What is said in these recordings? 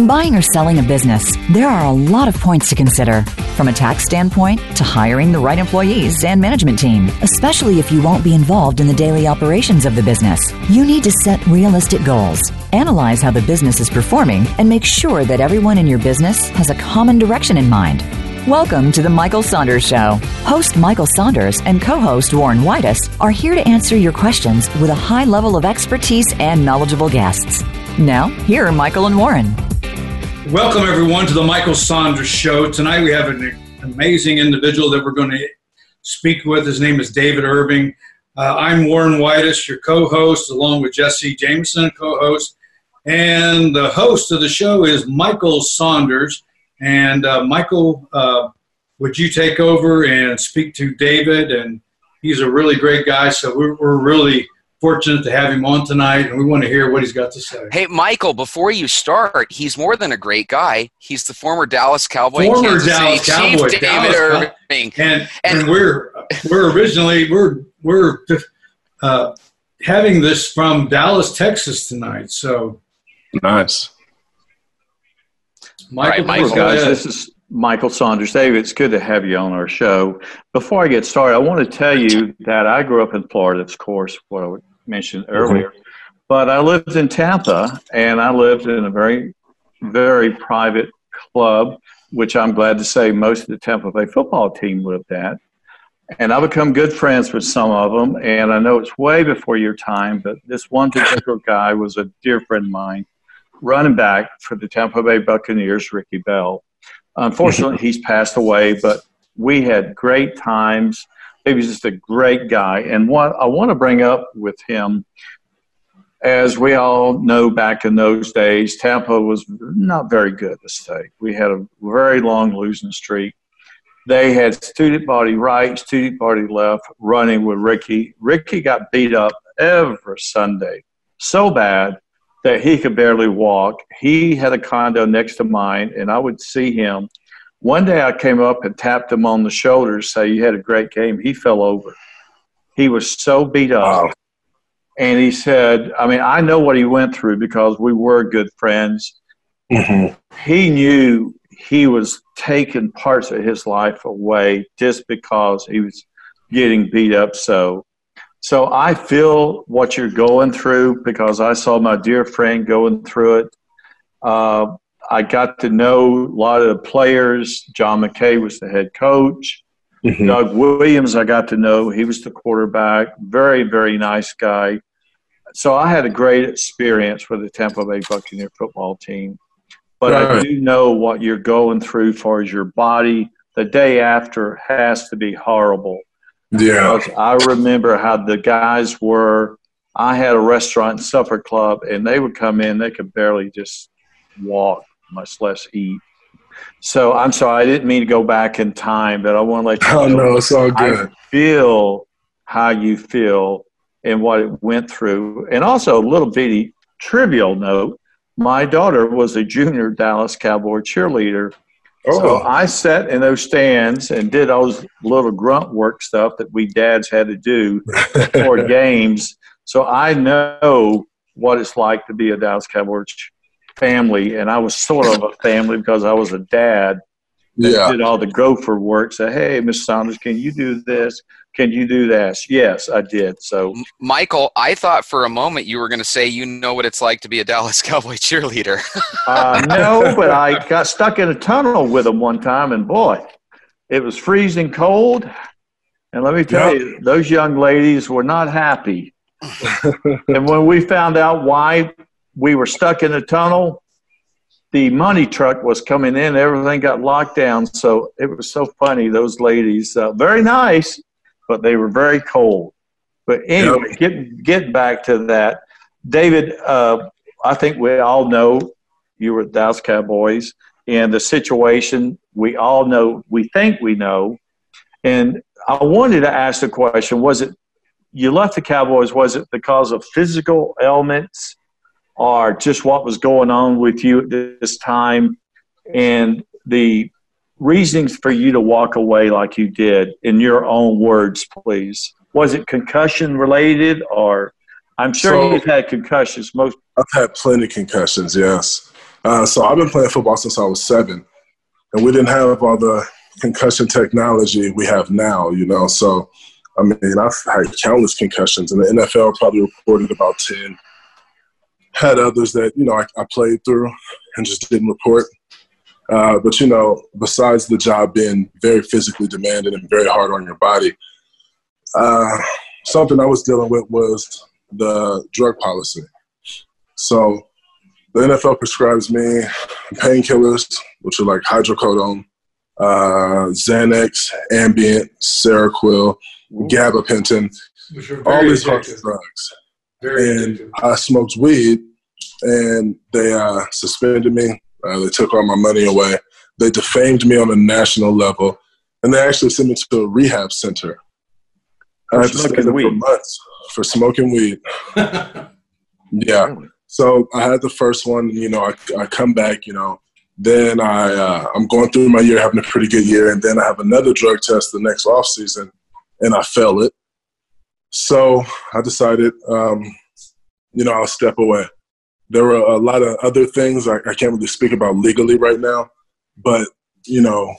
In buying or selling a business, there are a lot of points to consider, from a tax standpoint to hiring the right employees and management team, especially if you won't be involved in the daily operations of the business. You need to set realistic goals, analyze how the business is performing, and make sure that everyone in your business has a common direction in mind. Welcome to the Michael Saunders Show. Host Michael Saunders and co host Warren Whitus are here to answer your questions with a high level of expertise and knowledgeable guests. Now, here are Michael and Warren. Welcome, everyone, to the Michael Saunders Show. Tonight we have an amazing individual that we're going to speak with. His name is David Irving. Uh, I'm Warren Whitus, your co host, along with Jesse Jameson, co host. And the host of the show is Michael Saunders. And uh, Michael, uh, would you take over and speak to David? And he's a really great guy, so we're, we're really fortunate to have him on tonight, and we want to hear what he's got to say. Hey, Michael, before you start, he's more than a great guy. He's the former Dallas Cowboy, former Dallas City, Cowboy, Chief David Irving, and, and, and we're we're originally we're we're uh, having this from Dallas, Texas tonight. So nice. Michael, right, Michael guys, this is Michael Saunders. David, it's good to have you on our show. Before I get started, I want to tell you that I grew up in Florida, of course, what I mentioned mm-hmm. earlier. But I lived in Tampa, and I lived in a very, very private club, which I'm glad to say most of the Tampa Bay football team lived at. And I've become good friends with some of them, and I know it's way before your time, but this one particular guy was a dear friend of mine running back for the Tampa Bay Buccaneers, Ricky Bell. Unfortunately, mm-hmm. he's passed away, but we had great times. He was just a great guy. And what I want to bring up with him, as we all know back in those days, Tampa was not very good, let's say. We had a very long losing streak. They had student body right, student body left, running with Ricky. Ricky got beat up every Sunday so bad that he could barely walk. He had a condo next to mine, and I would see him. One day I came up and tapped him on the shoulder, say, You had a great game. He fell over. He was so beat up. Wow. And he said, I mean, I know what he went through because we were good friends. Mm-hmm. He knew he was taking parts of his life away just because he was getting beat up so. So I feel what you're going through because I saw my dear friend going through it. Uh, I got to know a lot of the players. John McKay was the head coach. Mm-hmm. Doug Williams, I got to know. He was the quarterback. Very, very nice guy. So I had a great experience with the Tampa Bay Buccaneer football team. But right. I do know what you're going through as far as your body. The day after has to be horrible. Yeah. I remember how the guys were. I had a restaurant and supper club, and they would come in, they could barely just walk, much less eat. So I'm sorry, I didn't mean to go back in time, but I want to let you oh, know. no, it's all good. I feel how you feel and what it went through. And also, a little bitty trivial note my daughter was a junior Dallas Cowboy cheerleader Oh. So I sat in those stands and did all those little grunt work stuff that we dads had to do for games. So I know what it's like to be a Dallas Cowboys family, and I was sort of a family because I was a dad. Yeah. Did all the gopher work. Say, hey, Miss Saunders, can you do this? Can you do that? Yes, I did. So, Michael, I thought for a moment you were going to say you know what it's like to be a Dallas Cowboy cheerleader. uh, no, but I got stuck in a tunnel with them one time, and boy, it was freezing cold. And let me tell yep. you, those young ladies were not happy. and when we found out why we were stuck in the tunnel, the money truck was coming in. Everything got locked down. So it was so funny. Those ladies, uh, very nice, but they were very cold. But anyway, yep. get get back to that, David. Uh, I think we all know you were Dallas Cowboys, and the situation we all know. We think we know, and I wanted to ask the question: Was it you left the Cowboys? Was it because of physical ailments, or just what was going on with you at this time, and the reasons for you to walk away like you did in your own words, please. Was it concussion related or I'm sure so, you've had concussions. Most I've had plenty of concussions, yes. Uh, so I've been playing football since I was seven, and we didn't have all the concussion technology we have now, you know. So, I mean, I've had countless concussions, and the NFL probably reported about 10. Had others that, you know, I, I played through and just didn't report. Uh, but, you know, besides the job being very physically demanding and very hard on your body, uh, something I was dealing with was the drug policy. So the NFL prescribes me painkillers, which are like hydrocodone, uh, Xanax, Ambien, Seroquel, gabapentin, all these of drugs. Very and addictive. I smoked weed, and they uh, suspended me. Uh, they took all my money away. They defamed me on a national level, and they actually sent me to a rehab center. I For had to stay there for weed. months for smoking weed. Yeah. So I had the first one. You know, I, I come back. You know, then I uh, I'm going through my year, having a pretty good year, and then I have another drug test the next off season, and I fail it. So I decided, um, you know, I'll step away. There were a lot of other things I, I can't really speak about legally right now, but you know,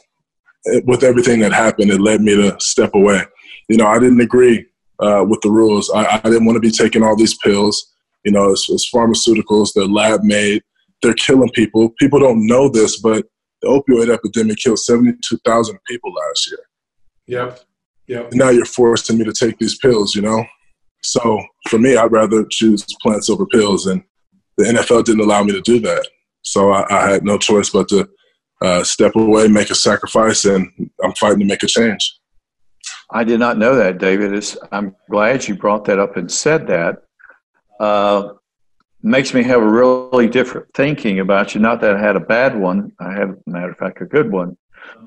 it, with everything that happened, it led me to step away. You know, I didn't agree uh, with the rules. I, I didn't want to be taking all these pills. You know, it's, it's pharmaceuticals. They're lab made. They're killing people. People don't know this, but the opioid epidemic killed 72,000 people last year. Yep. Yep. And now you're forcing me to take these pills, you know? So for me, I'd rather choose plants over pills. And the NFL didn't allow me to do that. So I, I had no choice but to uh, step away, make a sacrifice, and I'm fighting to make a change. I did not know that, David. It's, I'm glad you brought that up and said that. Uh, makes me have a really different thinking about you. Not that I had a bad one. I had, matter of fact, a good one.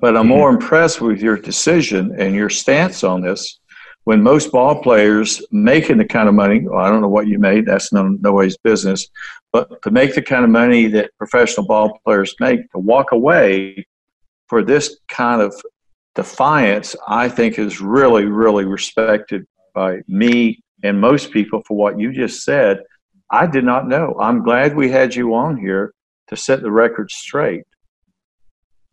But I'm more impressed with your decision and your stance on this. When most ball players making the kind of money, well, I don't know what you made. That's no no nobody's business. But to make the kind of money that professional ball players make, to walk away for this kind of defiance, I think is really, really respected by me and most people for what you just said. I did not know. I'm glad we had you on here to set the record straight.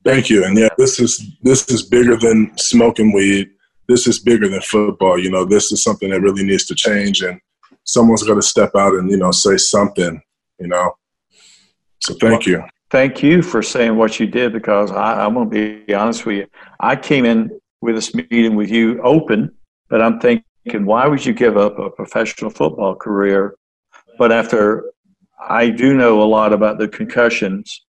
Thank you. And yeah, this is this is bigger than smoking weed. This is bigger than football. You know, this is something that really needs to change, and someone's got to step out and you know say something. You know. So thank you. Thank you for saying what you did because I, I'm going to be honest with you. I came in with this meeting with you open, but I'm thinking, why would you give up a professional football career? But after I do know a lot about the concussions,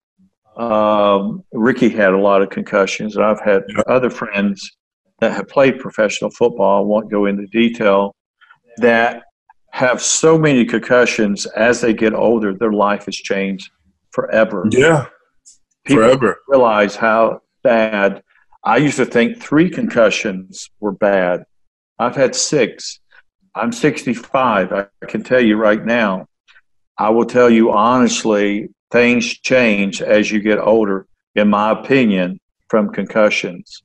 um, Ricky had a lot of concussions, and I've had Yeah. other friends that have played professional football. I won't go into detail that have so many concussions as they get older, their life has changed forever. Yeah, People forever. realize how bad. I used to think three concussions were bad. I've had six. I'm 65. I can tell you right now. I will tell you honestly, things change as you get older, in my opinion, from concussions.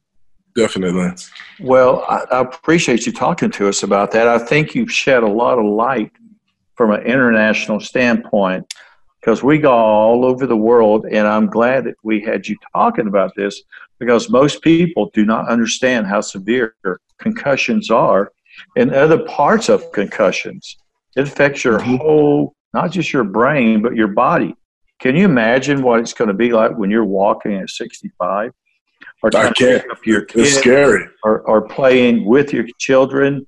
Definitely. Well, I, I appreciate you talking to us about that. I think you've shed a lot of light from an international standpoint because we go all over the world, and I'm glad that we had you talking about this because most people do not understand how severe concussions are and other parts of concussions. It affects your Mhm. whole, not just your brain, but your body. Can you imagine what it's going to be like when you're walking at 65? Or can't. up your It's scary. or, or playing with your children,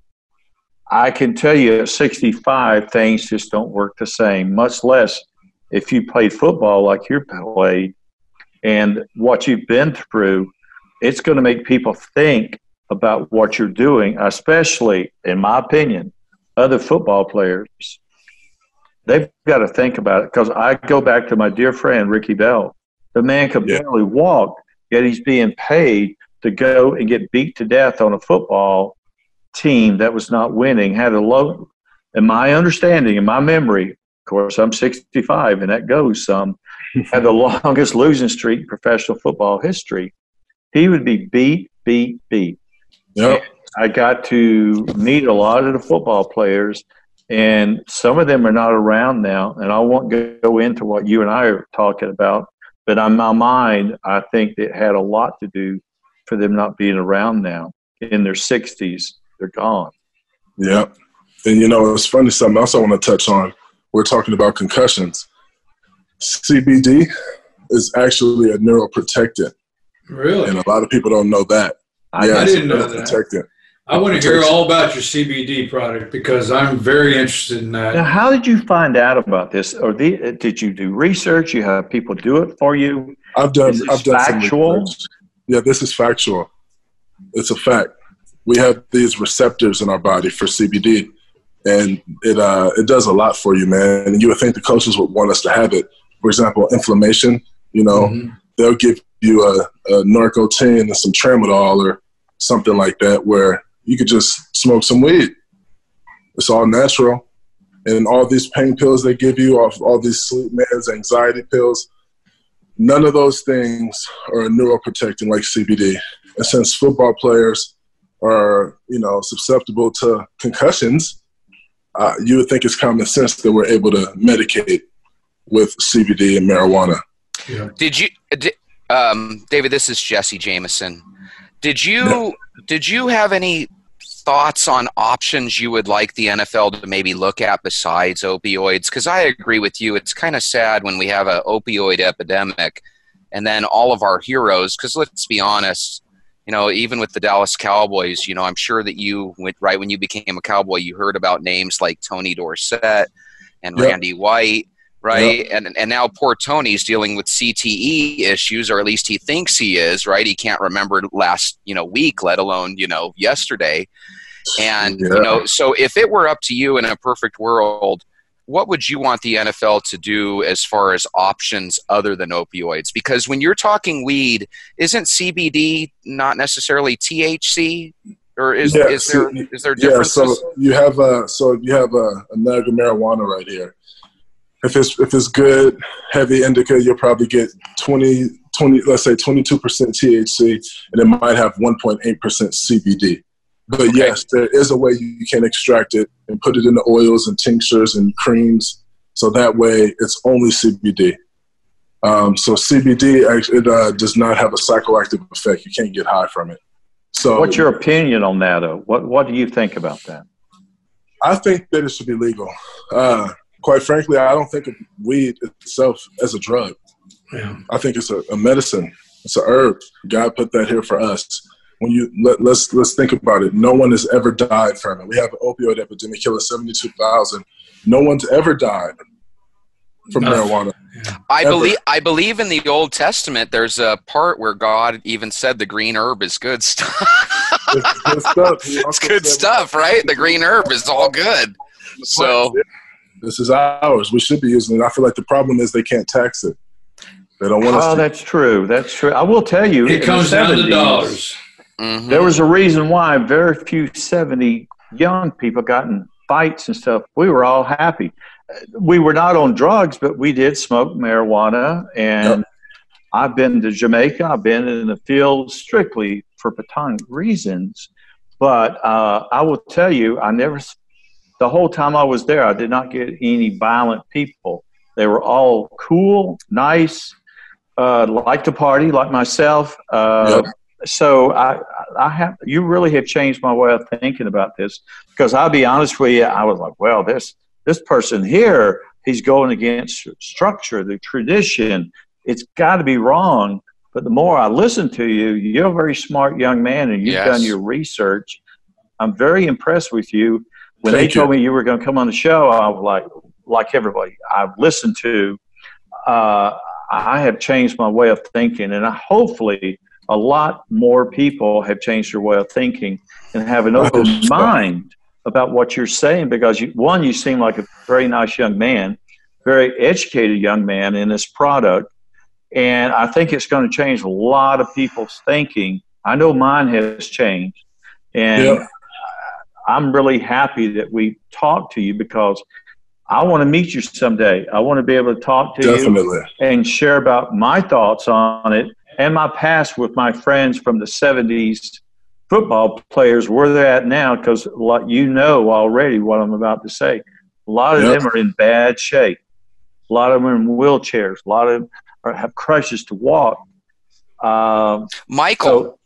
I can tell you at 65, things just don't work the same, much less if you played football like you played and what you've been through. It's going to make people think about what you're doing, especially, in my opinion, other football players. They've got to think about it because I go back to my dear friend, Ricky Bell. The man could Yeah. barely walk, yet he's being paid to go and get beat to death on a football team that was not winning, had a low, in my understanding, in my memory, of course, I'm 65 and that goes some, had the longest losing streak in professional football history. He would be beat, beat, beat. Yep. I got to meet a lot of the football players, and some of them are not around now. And I won't go into what you and I are talking about, but on my mind, I think it had a lot to do for them not being around now. In their 60s, they're gone. Yeah. And you know, it's funny something else I want to touch on. We're talking about concussions. CBD is actually a neuroprotectant. Really? And a lot of people don't know that. I, yeah, I didn't know that. Protectant. I want to hear all about your CBD product because I'm very interested in that. Now, how did you find out about this? Or the, did you do research? You have people do it for you? I've done. I've done factual. Yeah, this is factual. It's a fact. We have these receptors in our body for CBD, and it uh, it does a lot for you, man. And you would think the coaches would want us to have it. For example, inflammation. You know, mm-hmm. they'll give you a, a Narcotin and some Tramadol or something like that, where you could just smoke some weed. It's all natural. And all these pain pills they give you, all, all these sleep meds, anxiety pills, none of those things are neuroprotecting like CBD. And since football players are, you know, susceptible to concussions, uh, you would think it's common sense that we're able to medicate with CBD and marijuana. Yeah. Did you, did, um, David? This is Jesse Jameson. Did you did you have any thoughts on options you would like the NFL to maybe look at besides opioids? Because I agree with you. It's kind of sad when we have an opioid epidemic and then all of our heroes, because let's be honest, you know, even with the Dallas Cowboys, you know, I'm sure that you, went, right when you became a Cowboy, you heard about names like Tony Dorsett and yep. Randy White right? Yep. And and now poor Tony's dealing with CTE issues, or at least he thinks he is, right? He can't remember last you know week, let alone you know yesterday. And yeah. you know, so if it were up to you in a perfect world, what would you want the NFL to do as far as options other than opioids? Because when you're talking weed, isn't CBD not necessarily THC? Or is, yeah, is there is there differences? Yeah, so you have a so you have a, a nug of marijuana right here if it's if it's good heavy indica, you'll probably get 20, 20 let's say 22% THC, and it might have 1.8% CBD. But okay. yes, there is a way you can extract it and put it in the oils and tinctures and creams, so that way it's only CBD. Um, so CBD it uh, does not have a psychoactive effect. You can't get high from it. So, what's your opinion on that? Though? What What do you think about that? I think that it should be legal. Uh, quite frankly, I don't think of weed itself as a drug. Yeah. I think it's a, a medicine. It's a herb. God put that here for us. When you let, let's let's think about it. No one has ever died from it. We have an opioid epidemic killing seventy two thousand. No one's ever died from no. marijuana. I ever. believe I believe in the Old Testament. There's a part where God even said the green herb is good stuff. it's good stuff. it's good stuff, right? The green herb is all good. So this is ours. We should be using it. I feel like the problem is they can't tax it. They don't want oh, us. Oh, that's true. That's true. I will tell you. It comes down 70s, to dollars. Mm-hmm. There was a reason why very few 70 young people got in fights and stuff. We were all happy. We were not on drugs, but we did smoke marijuana. And yep. I've been to Jamaica. I've been in the field strictly for platonic reasons. But uh, I will tell you, I never the whole time I was there, I did not get any violent people. They were all cool, nice, uh, like to party, like myself. Uh, yep. So I, I have. You really have changed my way of thinking about this because I'll be honest with you. I was like, well, this this person here, he's going against structure, the tradition. It's got to be wrong. But the more I listen to you, you're a very smart young man, and you've yes. done your research. I'm very impressed with you when Thank they told me you were going to come on the show, I was like, like everybody I've listened to, uh, I have changed my way of thinking, and I, hopefully a lot more people have changed their way of thinking and have an open mind about what you're saying. Because you, one, you seem like a very nice young man, very educated young man in this product, and I think it's going to change a lot of people's thinking. I know mine has changed, and. Yep I'm really happy that we talked to you because I want to meet you someday. I want to be able to talk to Definitely. you and share about my thoughts on it and my past with my friends from the 70s football players, where they're at now, because you know already what I'm about to say. A lot of Yep. them are in bad shape. A lot of them are in wheelchairs. A lot of them are, have crutches to walk. Um, Michael, so,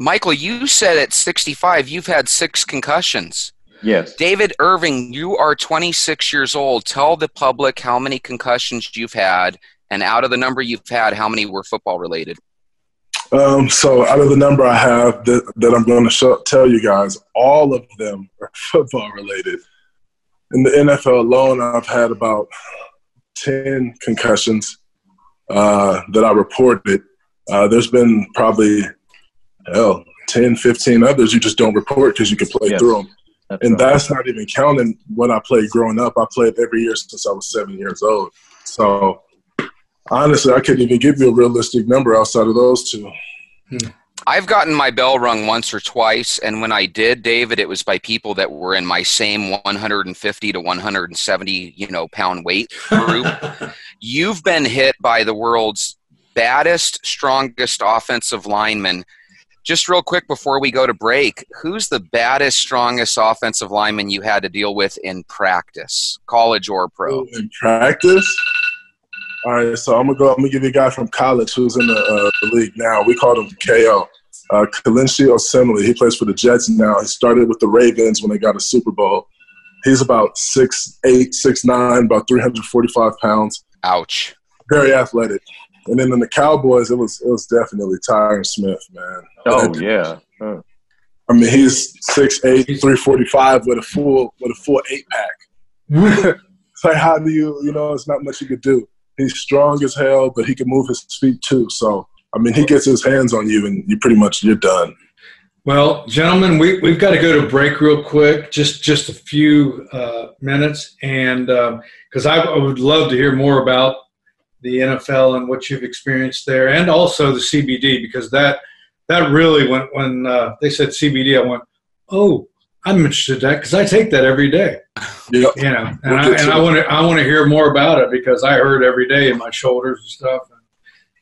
Michael, you said at 65 you've had six concussions. yes. David Irving, you are 26 years old. Tell the public how many concussions you've had, and out of the number you've had, how many were football related? Um, so out of the number I have that, that I'm going to show, tell you guys, all of them are football related. In the NFL alone, I've had about 10 concussions uh, that I reported. Uh, there's been probably, hell, 10, 15 others you just don't report because you can play Yes. through them. That's And right. that's not even counting what I played growing up. I played every year since I was seven years old. So honestly, I couldn't even give you a realistic number outside of those two. Hmm. I've gotten my bell rung once or twice, and when I did, David, it was by people that were in my same 150 to 170, you know, pound weight group. You've been hit by the world's baddest, strongest offensive lineman. Just real quick before we go to break, who's the baddest, strongest offensive lineman you had to deal with in practice, college or pro? in practice. All right, so I'm gonna go. I'm gonna give you a guy from college who's in the, uh, the league now. We called him KO. Uh, Kelechi Osemele. He plays for the Jets now. He started with the Ravens when they got a Super Bowl. He's about six eight, six nine, about 345 pounds. Ouch. Very athletic. And then in the Cowboys, it was it was definitely Tyron Smith, man. Oh, yeah. Oh. I mean, he's 6'8", 345 with a full with a full eight pack. It's like, how do you, you know, it's not much you could do. He's strong as hell, but he can move his feet too. So, I mean, he gets his hands on you, and you pretty much you're done. Well, gentlemen, we, we've got to go to break real quick, just just a few uh, minutes, and because I, I would love to hear more about the NFL and what you've experienced there, and also the CBD, because that that really when when uh, they said CBD, I went, oh, I'm interested in that because I take that every day, Yep. you know, and We'll I, get and to I it. want to I want to hear more about it because I heard every day in my shoulders and stuff,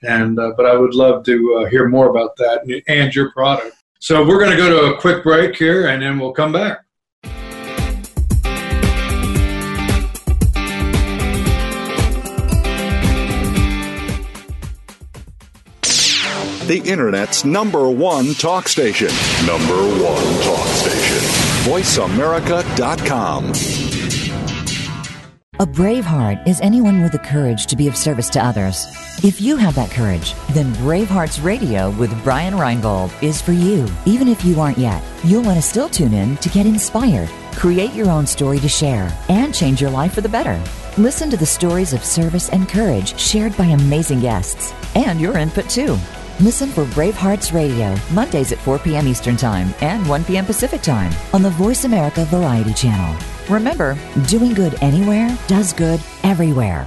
and uh, but I would love to uh, hear more about that and, and your product. So we're going to go to a quick break here, and then we'll come back. The Internet's number one talk station. Number one talk station. VoiceAmerica.com. A brave heart is anyone with the courage to be of service to others. If you have that courage, then Bravehearts Radio with Brian Reinbold is for you. Even if you aren't yet, you'll want to still tune in to get inspired, create your own story to share, and change your life for the better. Listen to the stories of service and courage shared by amazing guests, and your input too. Listen for Bravehearts Radio, Mondays at 4 p.m. Eastern Time and 1 p.m. Pacific Time on the Voice America Variety Channel. Remember, doing good anywhere does good everywhere.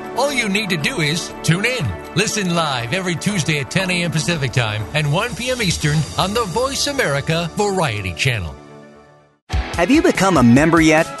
All you need to do is tune in. Listen live every Tuesday at 10 a.m. Pacific Time and 1 p.m. Eastern on the Voice America Variety Channel. Have you become a member yet?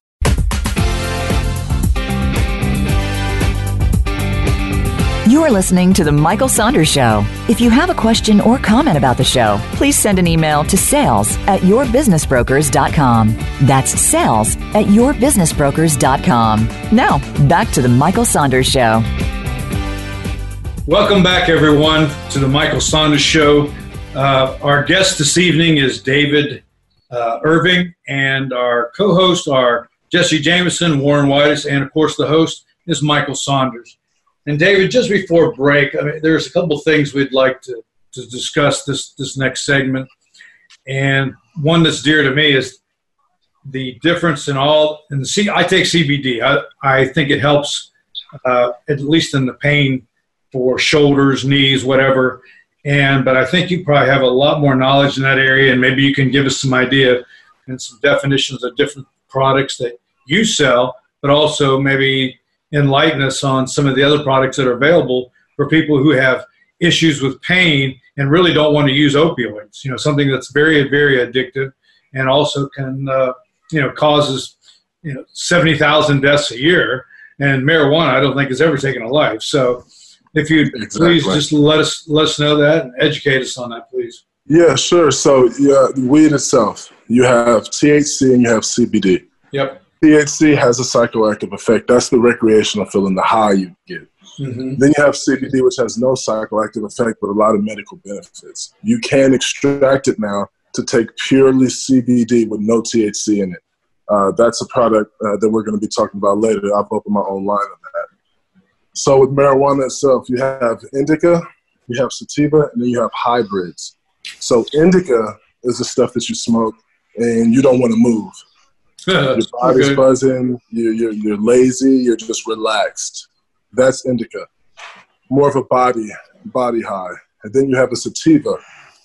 You are listening to The Michael Saunders Show. If you have a question or comment about the show, please send an email to sales at yourbusinessbrokers.com. That's sales at yourbusinessbrokers.com. Now, back to The Michael Saunders Show. Welcome back, everyone, to the Michael Saunders Show. Uh, our guest this evening is David uh, Irving, and our co hosts are Jesse Jameson, Warren Whitus, and of course, the host is Michael Saunders. And David, just before break, I mean, there's a couple things we'd like to, to discuss this, this next segment. And one that's dear to me is the difference in all, and see, I take CBD. I, I think it helps, uh, at least in the pain for shoulders, knees, whatever. And but I think you probably have a lot more knowledge in that area, and maybe you can give us some idea and some definitions of different products that you sell, but also maybe enlighten us on some of the other products that are available for people who have issues with pain and really don't want to use opioids. You know, something that's very, very addictive and also can, uh, you know, causes, you know, 70,000 deaths a year. And marijuana, I don't think has ever taken a life. So if you exactly. please just let us let us know that and educate us on that, please. Yeah, sure. So yeah, weed itself, you have THC and you have CBD. Yep. THC has a psychoactive effect. That's the recreational feeling, the high you get. Mm-hmm. Then you have CBD, which has no psychoactive effect, but a lot of medical benefits. You can extract it now to take purely CBD with no THC in it. Uh, that's a product uh, that we're going to be talking about later. I've opened my own line on that. So with marijuana itself, you have indica, you have sativa, and then you have hybrids. So indica is the stuff that you smoke and you don't want to move. Your body's okay. buzzing, you're, you're, you're lazy, you're just relaxed. That's indica. More of a body, body high. And then you have a sativa.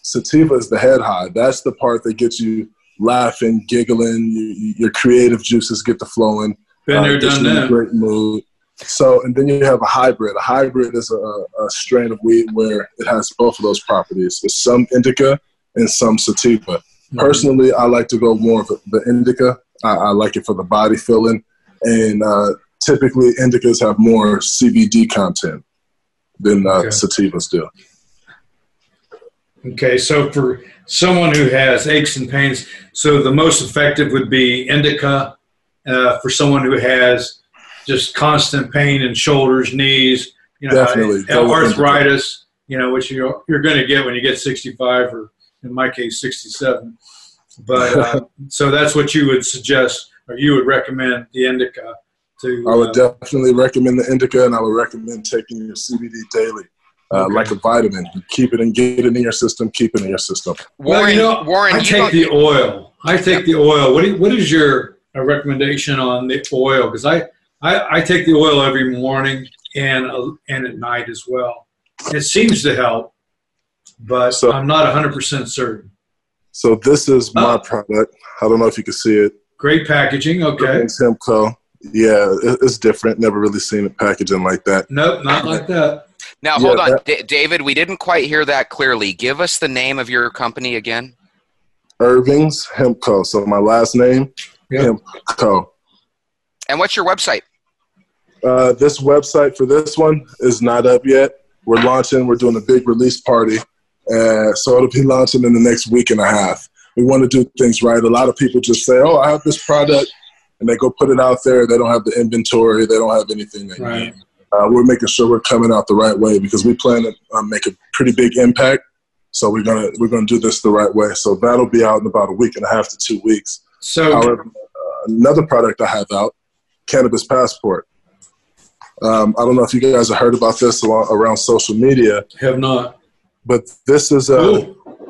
Sativa is the head high. That's the part that gets you laughing, giggling, you, your creative juices get to flowing. Been there, uh, done that. Great mood. So, and then you have a hybrid. A hybrid is a, a, strain of weed where it has both of those properties. It's some indica and some sativa. Mm-hmm. Personally, I like to go more of the indica. I, I like it for the body feeling. And uh, typically, indicas have more CBD content than uh, okay. sativas do. Okay, so for someone who has aches and pains, so the most effective would be indica. Uh, for someone who has just constant pain in shoulders, knees, you know, Definitely. arthritis, you know, which you're, you're going to get when you get 65 or in my case, 67. But uh, so that's what you would suggest or you would recommend the indica to. I would uh, definitely recommend the indica and I would recommend taking your CBD daily. Uh, okay. like a vitamin. keep it and get it in your system. Keep it in your system. Warren, well, you know, Warren, I take the oil. I take the oil. What, you, what is your recommendation on the oil? Because I I, I take the oil every morning and uh, and at night as well. It seems to help, but so, I'm not 100% certain. So this is my oh. product. I don't know if you can see it. Great packaging. Okay. It's Hempco. Yeah, it's different. Never really seen it packaging like that. Nope, not like that. Now hold yeah, on, that, D- David. We didn't quite hear that clearly. Give us the name of your company again. Irving's Hempco. So my last name, yep. Hempco. And what's your website? Uh, this website for this one is not up yet. We're launching. We're doing a big release party, uh, so it'll be launching in the next week and a half. We want to do things right. A lot of people just say, "Oh, I have this product," and they go put it out there. They don't have the inventory. They don't have anything right. Uh, we're making sure we're coming out the right way because we plan to uh, make a pretty big impact. So we're gonna we're gonna do this the right way. So that'll be out in about a week and a half to two weeks. So However, uh, another product I have out, Cannabis Passport. Um, I don't know if you guys have heard about this around social media. Have not. But this is uh,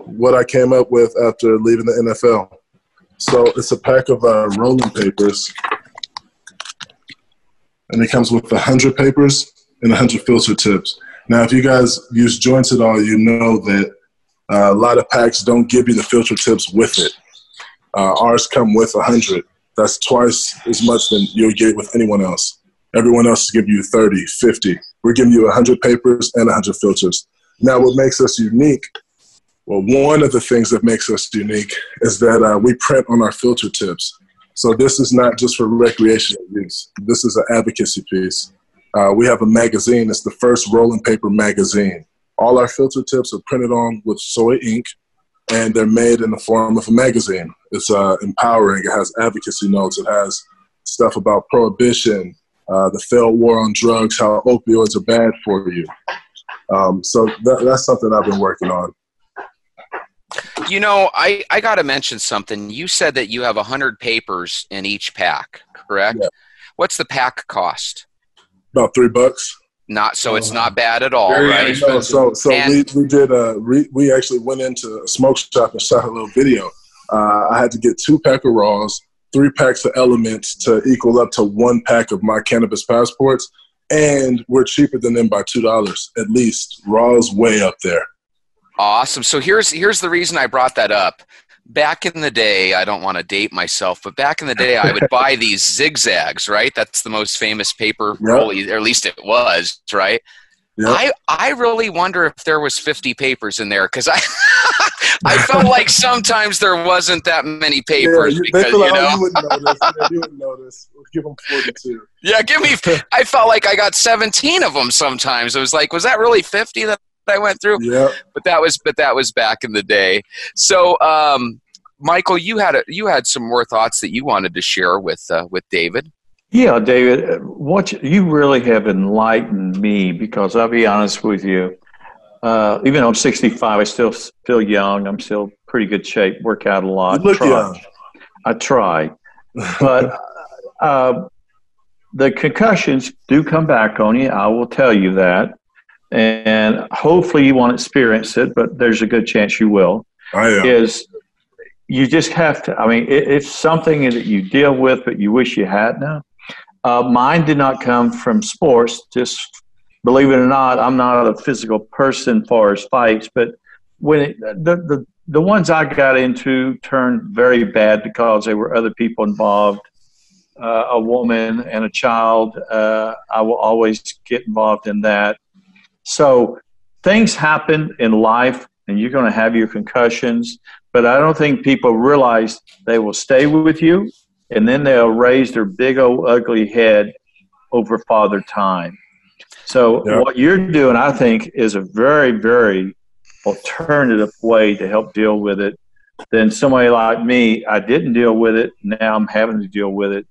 what I came up with after leaving the NFL. So it's a pack of uh, rolling papers, and it comes with 100 papers and 100 filter tips. Now, if you guys use joints at all, you know that uh, a lot of packs don't give you the filter tips with it. Uh, ours come with 100. That's twice as much than you'll get with anyone else. Everyone else is giving you 30, 50. We're giving you 100 papers and 100 filters. Now, what makes us unique? Well, one of the things that makes us unique is that uh, we print on our filter tips. So this is not just for recreational use. This is an advocacy piece. Uh, we have a magazine. It's the first rolling paper magazine. All our filter tips are printed on with soy ink, and they're made in the form of a magazine. It's uh, empowering. It has advocacy notes. It has stuff about prohibition, uh, the failed war on drugs, how opioids are bad for you. Um, so that, that's something I've been working on. You know, I, I got to mention something. You said that you have 100 papers in each pack, correct? Yeah. What's the pack cost? About three bucks. Not so it's not bad at all, Very right? inexpensive. So, so And- we, we did a we, we actually went into a smoke shop and shot a little video. Uh, I had to get two pack of raws, three packs of elements to equal up to one pack of my cannabis passports, and we're cheaper than them by two dollars at least. Raws way up there. Awesome. So here's here's the reason I brought that up. Back in the day, I don't want to date myself, but back in the day, I would buy these zigzags. Right, that's the most famous paper Yep. roll, or at least it was. Right. Yep. I I really wonder if there was 50 papers in there because I I felt like sometimes there wasn't that many papers yeah, because oh, you know oh, you wouldn't notice. Yeah, you wouldn't notice. We'll give them forty-two. yeah give me I felt like I got 17 of them sometimes. It was like was that really 50 that I went through? Yeah. but that was but that was back in the day. So, um, Michael, you had a, you had some more thoughts that you wanted to share with uh, with David. Yeah, David, uh, what you, you really have enlightened me because I'll be honest with you. Uh, even though I'm 65, I still feel young. I'm still pretty good shape. Work out a lot. You look try. young. I try, but uh, the concussions do come back on you. I will tell you that, and hopefully you won't experience it, but there's a good chance you will I am. is you just have to. I mean, it, it's something that you deal with, but you wish you hadn't. Uh, mine did not come from sports. Just believe it or not, I'm not a physical person as far as fights, but when it, the, the the ones I got into turned very bad because there were other people involved. Uh, a woman and a child. Uh, I will always get involved in that. So things happen in life, and you're going to have your concussions. But I don't think people realize they will stay with you, and then they'll raise their big old ugly head over father time. So Yeah. what you're doing, I think, is a very, very alternative way to help deal with it than somebody like me. I didn't deal with it. Now I'm having to deal with it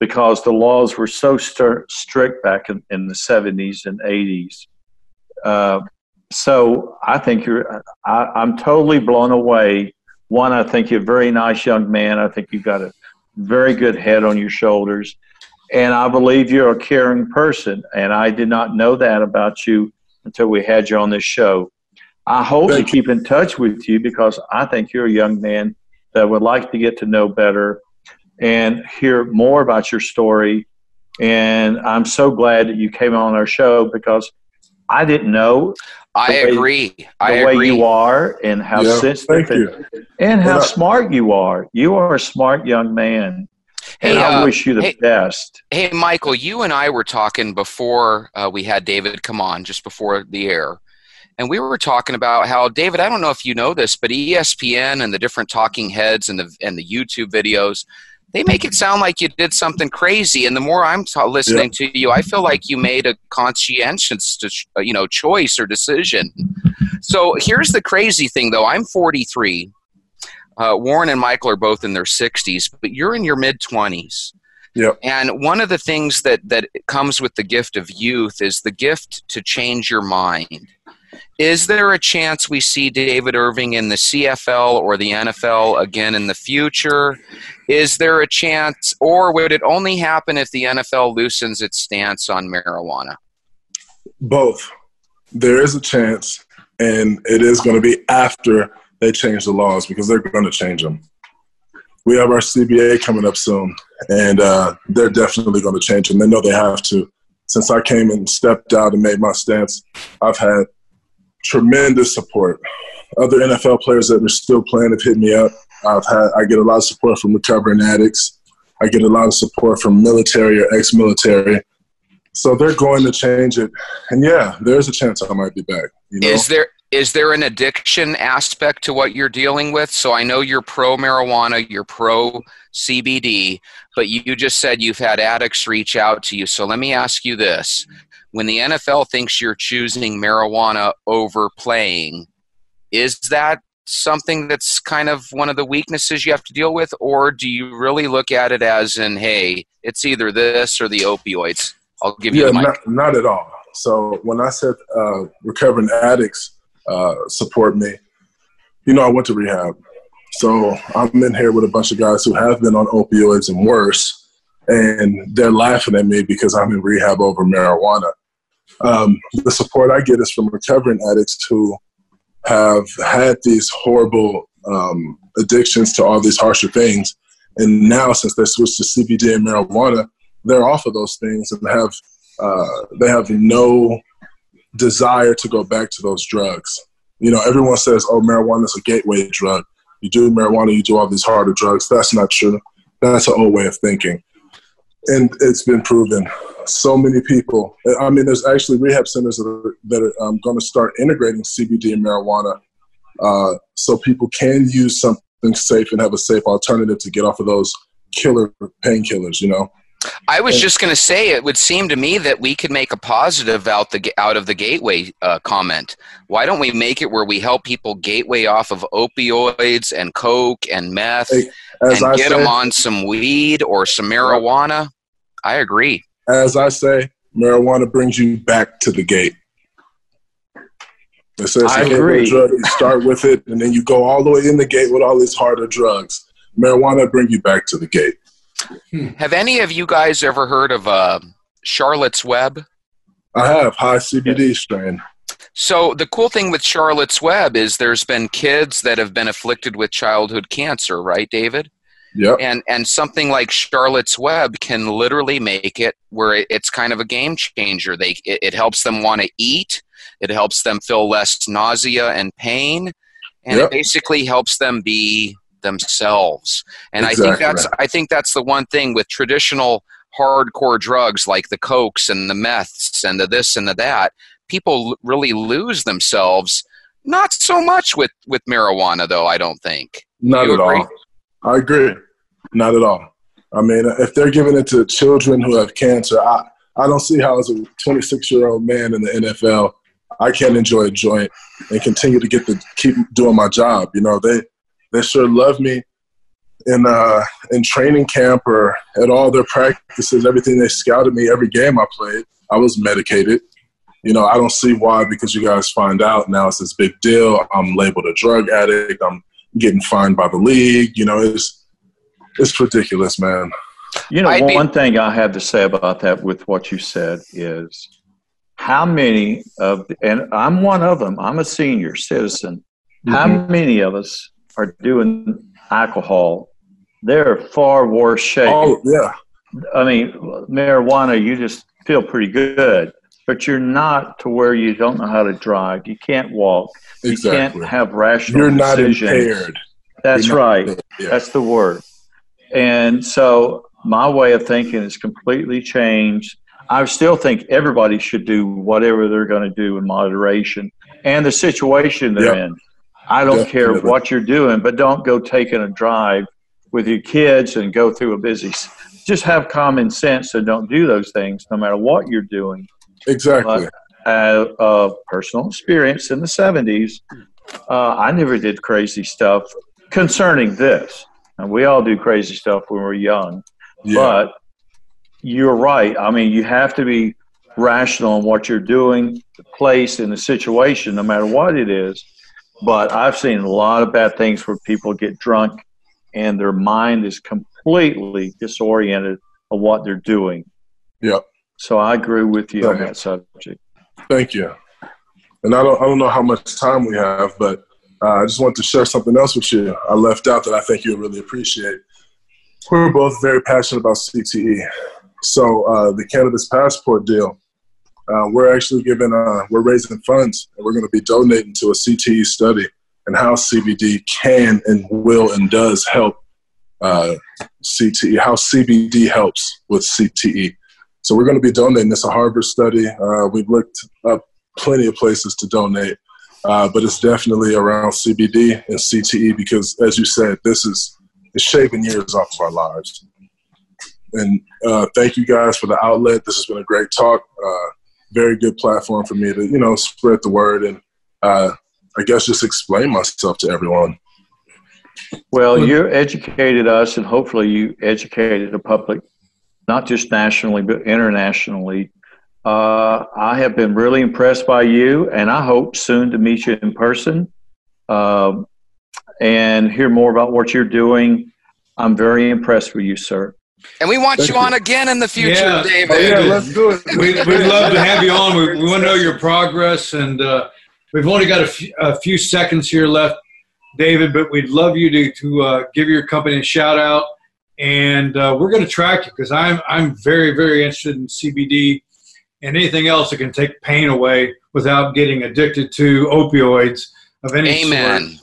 because the laws were so stir- strict back in, in the 70s and 80s. Uh, so I think you're, I, I'm totally blown away. One, I think you're a very nice young man. I think you've got a very good head on your shoulders. And I believe you're a caring person. And I did not know that about you until we had you on this show. I hope Thank to keep in touch with you because I think you're a young man that would like to get to know better and hear more about your story. And I'm so glad that you came on our show because I didn't know I The way- agree. the I way agree. you are and how Yeah, sensitive and, and how And I- smart you are. You are a smart young man. And Hey, I uh, wish you the hey- best. Hey, Michael, you and I were talking before uh, we had David come on, just before the air. And we were talking about how, David, I don't know if you know this, but ESPN and the different talking heads and the, and the YouTube videos, they make it sound like you did something crazy. And the more I'm ta- listening to you, I feel like you made a conscientious you know, choice or decision. So here's the crazy thing, though. I'm 43. Uh, Warren and Michael are both in their 60s, but you're in your mid 20s. Yep. And one of the things that that comes with the gift of youth is the gift to change your mind. Is there a chance we see David Irving in the CFL or the NFL again in the future? Is there a chance, or would it only happen if the NFL loosens its stance on marijuana? Both. There is a chance, and it is going to be after they change the laws because they're going to change them. We have our CBA coming up soon, and uh, they're definitely going to change them. They know they have to. Since I came and stepped out and made my stance, I've had tremendous support. Other NFL players that are still playing have hit me up. I've had I get a lot of support from recovering addicts. I get a lot of support from military or ex-military. So they're going to change it, and yeah, there's a chance I might be back. You know? Is there is there an addiction aspect to what you're dealing with? So I know you're pro marijuana, you're pro CBD, but you just said you've had addicts reach out to you. So let me ask you this. When the NFL thinks you're choosing marijuana over playing, is that something that's kind of one of the weaknesses you have to deal with? Or do you really look at it as in, hey, it's either this or the opioids? I'll give you yeah, the mic. not, not at all. So when I said uh, recovering addicts uh, support me, you know, I went to rehab. So I'm in here with a bunch of guys who have been on opioids and worse, and they're laughing at me because I'm in rehab over marijuana. Um, the support I get is from recovering addicts who have had these horrible um, addictions to all these harsher things. And now, since they switched to CBD and marijuana, they're off of those things and have uh, they have no desire to go back to those drugs. You know, everyone says, "Oh, marijuana is a gateway drug." You do marijuana, you do all these harder drugs. That's not true. That's an old way of thinking, and it's been proven. So many people. I mean, there's actually rehab centers that are, that are um, going to start integrating CBD and marijuana, uh, so people can use something safe and have a safe alternative to get off of those killer painkillers. You know. I was just going to say, it would seem to me that we could make a positive out the out of the gateway uh, comment. Why don't we make it where we help people gateway off of opioids and coke and meth, Hey, and I get say- them on some weed or some marijuana? I agree. As I say, marijuana brings you back to the gate. It says I agree. drug. You start with it, and then you go all the way in the gate with all these harder drugs. Marijuana bring you back to the gate. Have any of you guys ever heard of uh, Charlotte's Web? I have high CBD strain. So the cool thing with Charlotte's Web is there's been kids that have been afflicted with childhood cancer, right, David? Yep. And and something like Charlotte's Web can literally make it where it's kind of a game changer. They it, it helps them want to eat. It helps them feel less nausea and pain, and Yep. it basically helps them be themselves. And I think Exactly. that's I think that's the one thing with traditional hardcore drugs like the cokes and the meths and the this and the that. People l- really lose themselves. Not so much with with marijuana, though. I don't think. Not You at agree? all. I agree. Not at all. I mean, if they're giving it to children who have cancer, I, I don't see how, as a 26 year old man in the NFL, I can't enjoy a joint and continue to get to keep doing my job. You know, they they sure love me in uh, in training camp or at all their practices. Everything they scouted me every game I played. I was medicated. You know, I don't see why because you guys find out now it's this big deal. I'm labeled a drug addict. I'm getting fined by the league. You know, it's it's ridiculous, man. You know, I'd be- one thing I have to say about that with what you said is how many of, and I'm one of them, I'm a senior citizen. How Mm-hmm. many of us are doing alcohol? They're far worse shape. Oh yeah, I mean, marijuana, you just feel pretty good, but you're not to where you don't know how to drive. You can't walk. Exactly. You can't have rational You're not decisions. impaired. That's not right. impaired. Yeah. That's the word. And so my way of thinking has completely changed. I still think everybody should do whatever they're going to do in moderation and the situation they're in. I don't care what you're doing, but don't go taking a drive with your kids and go through a busy. Just have common sense and don't do those things, no matter what you're doing. Exactly. Uh, uh, personal experience in the 70s, uh, I never did crazy stuff concerning this. And we all do crazy stuff when we're young. yeah. But you're right. I mean, you have to be rational in what you're doing, the place, and the situation, no matter what it is. But I've seen a lot of bad things where people get drunk and their mind is completely disoriented of what they're doing. Yep. So I agree with you on that subject. Thank you. And I don't I don't know how much time we have, but uh, I just want to share something else with you. I left out that I think you'll really appreciate. We're both very passionate about CTE. So uh, the cannabis passport deal, uh, we're actually giving uh, we're raising funds and we're going to be donating to a CTE study and how CBD can and will and does help uh, CTE, how CBD helps with CTE. So we're going to be donating this a Harvard study. Uh, we've looked up plenty of places to donate, uh, but it's definitely around CBD and CTE because, as you said, this is it's shaving years off of our lives. And uh, thank you guys for the outlet. This has been a great talk. Uh, very good platform for me to you know spread the word and uh, I guess just explain myself to everyone. Well, you educated us, and hopefully, you educated the public, not just nationally, but internationally. Uh, I have been really impressed by you, and I hope soon to meet you in person. Um and hear more about what you're doing. I'm very impressed with you, sir. And we want Thank you you. on again in the future, Yeah. David. Oh, yeah, let's do it. we, we'd love to have you on. We, we want to know your progress, and uh, we've only got a few, few seconds here left, David. But we'd love you to to uh, give your company a shout out, and uh, we're going to track you because I'm I'm very very interested in CBD and anything else that can take pain away without getting addicted to opioids of any sort. Amen.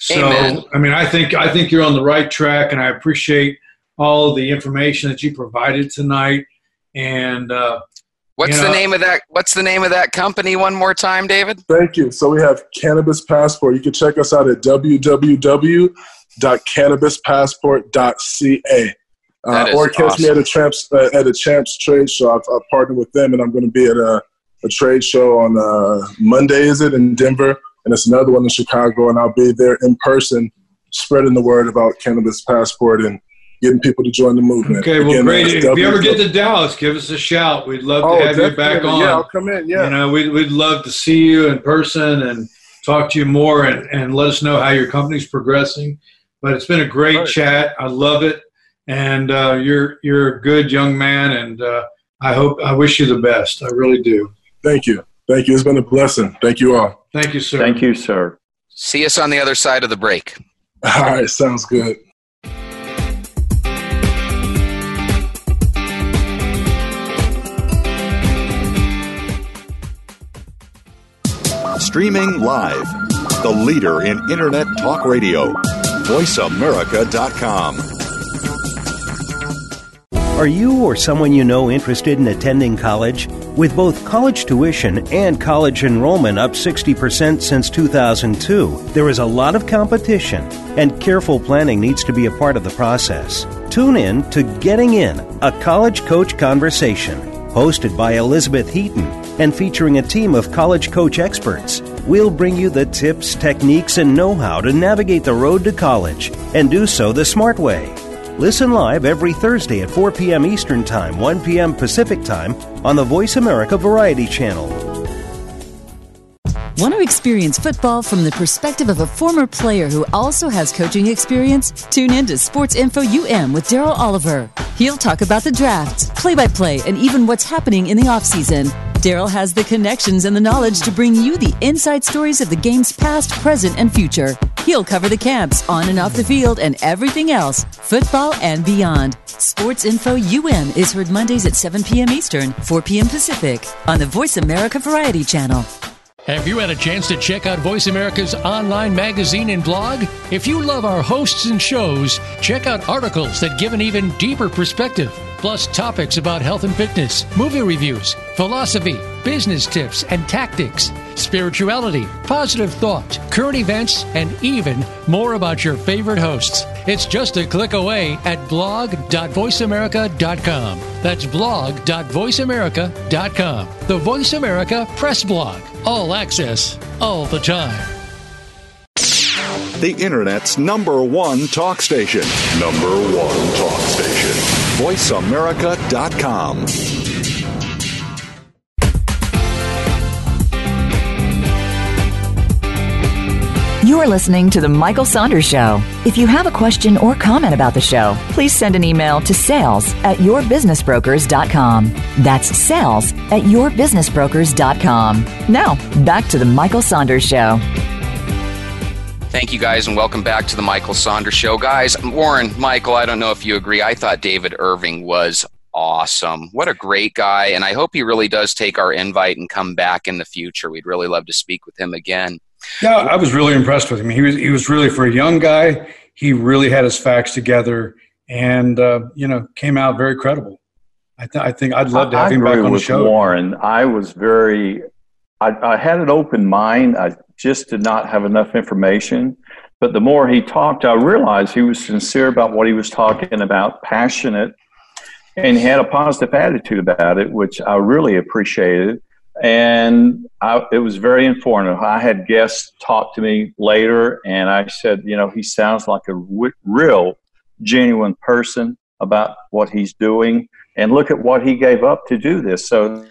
So Amen. I mean, I think I think you're on the right track, and I appreciate all the information that you provided tonight. And uh, What's You the name of that? What's the name of that company? One more time, David. Thank you. So we have Cannabis Passport. You can check us out at www.cannabispassport.ca. Uh, That is or catch me at a Champs uh, at a Champs trade show. I've, I've partnered with them, and I'm going to be at a, a trade show on uh, Monday. Is it in Denver? And it's another one in Chicago, and I'll be there in person, spreading the word about Cannabis Passport and getting people to join the movement. Okay, well, Again, great. that's If you ever get to Dallas, give us a shout. We'd love to oh, have you back on. Yeah, I'll come in. Yeah. You know, we'd, we'd love to see you in person and talk to you more and, and let us know how your company's progressing. But it's been a great Right. chat. I love it. And uh, you're you're a good young man, and uh, I hope I wish you the best. I really do. Thank you. Thank you. It's been a blessing. Thank you all. Thank you, sir. Thank you, sir. See us on the other side of the break. All right. Sounds good. Streaming live. The leader in Internet talk radio. VoiceAmerica.com. Are you or someone you know interested in attending college? With both college tuition and college enrollment up 60% since 2002, there is a lot of competition, and careful planning needs to be a part of the process. Tune in to Getting In, a college coach conversation, hosted by Elizabeth Heaton and featuring a team of college coach experts. We'll bring you the tips, techniques, and know how to navigate the road to college and do so the smart way. Listen live every Thursday at 4 p.m. Eastern Time, 1 p.m. Pacific Time on the Voice America Variety Channel. Want to experience football from the perspective of a former player who also has coaching experience? Tune in to Sports Info UM with Daryl Oliver. He'll talk about the drafts, play by play, and even what's happening in the offseason. Daryl has the connections and the knowledge to bring you the inside stories of the game's past, present, and future. He'll cover the camps, on and off the field, and everything else, football and beyond. Sports Info UM is heard Mondays at 7 p.m. Eastern, 4 p.m. Pacific on the Voice America Variety Channel. Have you had a chance to check out Voice America's online magazine and blog? If you love our hosts and shows, check out articles that give an even deeper perspective, plus topics about health and fitness, movie reviews, philosophy, business tips and tactics, spirituality, positive thought, current events, and even more about your favorite hosts. It's just a click away at blog.voiceamerica.com. That's blog.voiceamerica.com. The Voice America Press Blog. All access, all the time. The Internet's number one talk station. Number one talk VoiceAmerica.com. You're listening to The Michael Saunders Show. If you have a question or comment about the show, please send an email to sales at yourbusinessbrokers.com. That's sales at yourbusinessbrokers.com. Now, back to The Michael Saunders Show. Thank you guys and welcome back to the Michael Saunders Show. Guys, Warren, Michael, I don't know if you agree. I thought David Irving was awesome. What a great guy. And I hope he really does take our invite and come back in the future. We'd really love to speak with him again. Yeah, I was really impressed with him. He was he was really for a young guy. He really had his facts together, and uh, you know, came out very credible. I, th- I think I'd love to have I him back agree on the show. Warren. I was very, I, I had an open mind. I just did not have enough information. But the more he talked, I realized he was sincere about what he was talking about, passionate, and he had a positive attitude about it, which I really appreciated. And I, it was very informative. I had guests talk to me later, and I said, you know, he sounds like a w- real, genuine person about what he's doing. And look at what he gave up to do this. So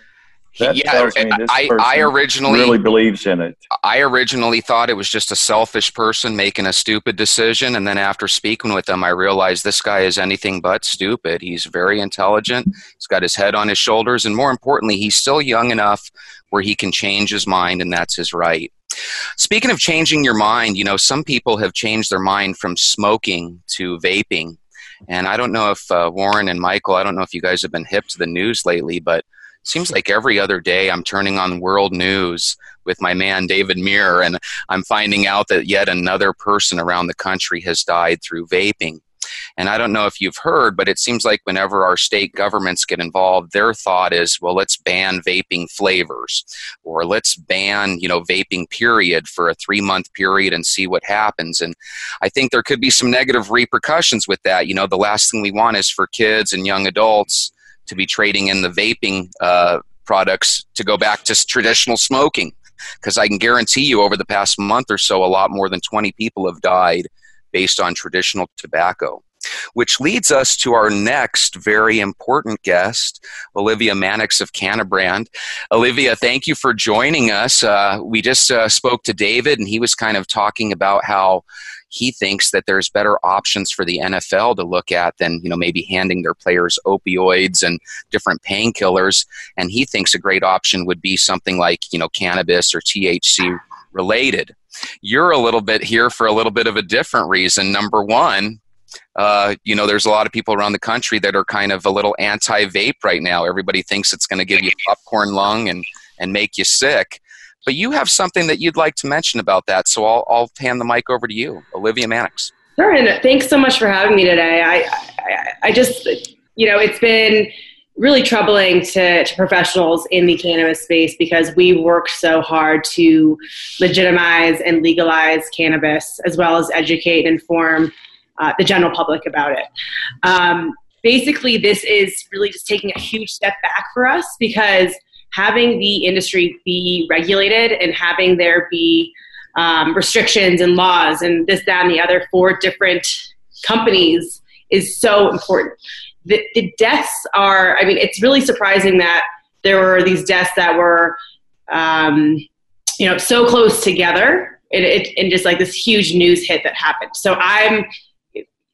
that yeah, tells me this I, I originally really believes in it. I originally thought it was just a selfish person making a stupid decision, and then after speaking with him, I realized this guy is anything but stupid. He's very intelligent. He's got his head on his shoulders, and more importantly, he's still young enough where he can change his mind, and that's his right. Speaking of changing your mind, you know, some people have changed their mind from smoking to vaping. And I don't know if uh, Warren and Michael, I don't know if you guys have been hip to the news lately, but seems like every other day I'm turning on world news with my man David Muir, and I'm finding out that yet another person around the country has died through vaping. And I don't know if you've heard, but it seems like whenever our state governments get involved, their thought is, well, let's ban vaping flavors or let's ban, you know, vaping period for a three month period and see what happens. And I think there could be some negative repercussions with that. You know, the last thing we want is for kids and young adults to be trading in the vaping uh, products to go back to traditional smoking. Because I can guarantee you, over the past month or so, a lot more than 20 people have died based on traditional tobacco. Which leads us to our next very important guest, Olivia Mannix of Cannabrand. Olivia, thank you for joining us. Uh, we just uh, spoke to David, and he was kind of talking about how he thinks that there's better options for the NFL to look at than you know maybe handing their players opioids and different painkillers. And he thinks a great option would be something like you know cannabis or THC related. You're a little bit here for a little bit of a different reason. Number one, uh, you know, there's a lot of people around the country that are kind of a little anti-vape right now. Everybody thinks it's going to give you popcorn lung and and make you sick. But you have something that you'd like to mention about that, so I'll, I'll hand the mic over to you, Olivia Mannix. Sure, and thanks so much for having me today. I, I, I just, you know, it's been really troubling to, to professionals in the cannabis space because we worked so hard to legitimize and legalize cannabis as well as educate and inform uh, the general public about it. Um, basically, this is really just taking a huge step back for us because having the industry be regulated and having there be um, restrictions and laws and this, that, and the other for different companies is so important. The, the deaths are, I mean, it's really surprising that there were these deaths that were, um, you know, so close together and, it, and just like this huge news hit that happened. So I'm,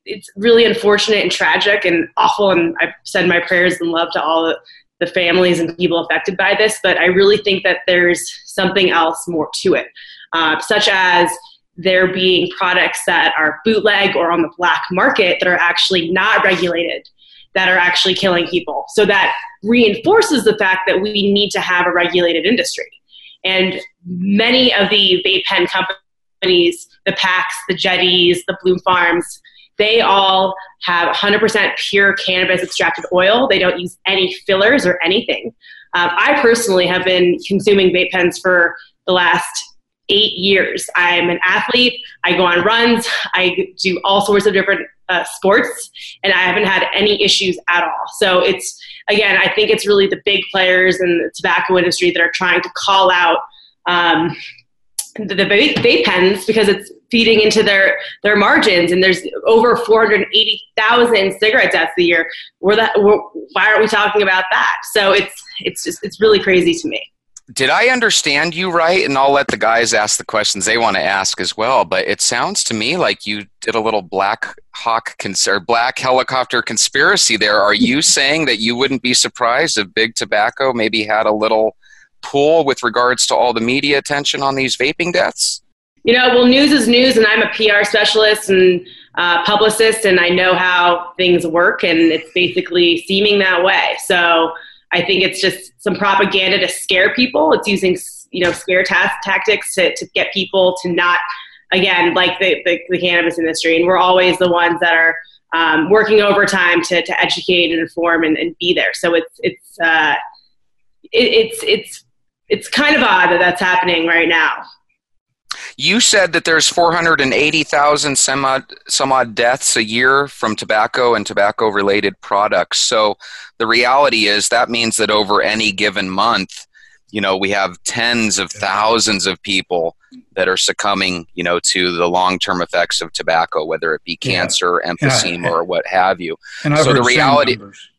it's really unfortunate and tragic and awful. And I send my prayers and love to all the, families and people affected by this. But I really think that there's something else more to it, uh, such as there being products that are bootleg or on the black market that are actually not regulated that are actually killing people. So that reinforces the fact that we need to have a regulated industry. And many of the vape pen companies, the PAX, the Jetties, the Bloom Farms, they all have 100% pure cannabis extracted oil. They don't use any fillers or anything. Um, I personally have been consuming vape pens for the last eight years. I'm an athlete. I go on runs. I do all sorts of different uh, sports, and I haven't had any issues at all. So it's again, I think it's really the big players in the tobacco industry that are trying to call out um, the, vape pens because it's feeding into their their margins and there's over 480,000 cigarette deaths a year we're that we're, why aren't we talking about that so it's it's just it's really crazy to me did I understand you right? And I'll let the guys ask the questions they want to ask as well. But it sounds to me like you did a little Black Hawk cons- or Black Helicopter conspiracy there. Are you saying that you wouldn't be surprised if Big Tobacco maybe had a little pull with regards to all the media attention on these vaping deaths? You know, well, news is news, and I'm a PR specialist and uh, publicist, and I know how things work, and it's basically seeming that way. So I think it's just some propaganda to scare people. It's using, you know, scare ta- tactics to, to get people to not, again, like the, the, the cannabis industry. And we're always the ones that are um, working overtime to, to educate and inform and, and be there. So it's, it's, uh, it, it's, it's, it's kind of odd that that's happening right now. You said that there's 480,000 some odd, some odd deaths a year from tobacco and tobacco related products. So the reality is that means that over any given month, you know, we have tens of thousands of people that are succumbing, you know, to the long-term effects of tobacco, whether it be cancer, yeah. emphysema, yeah. or what have you. And I've so the reality,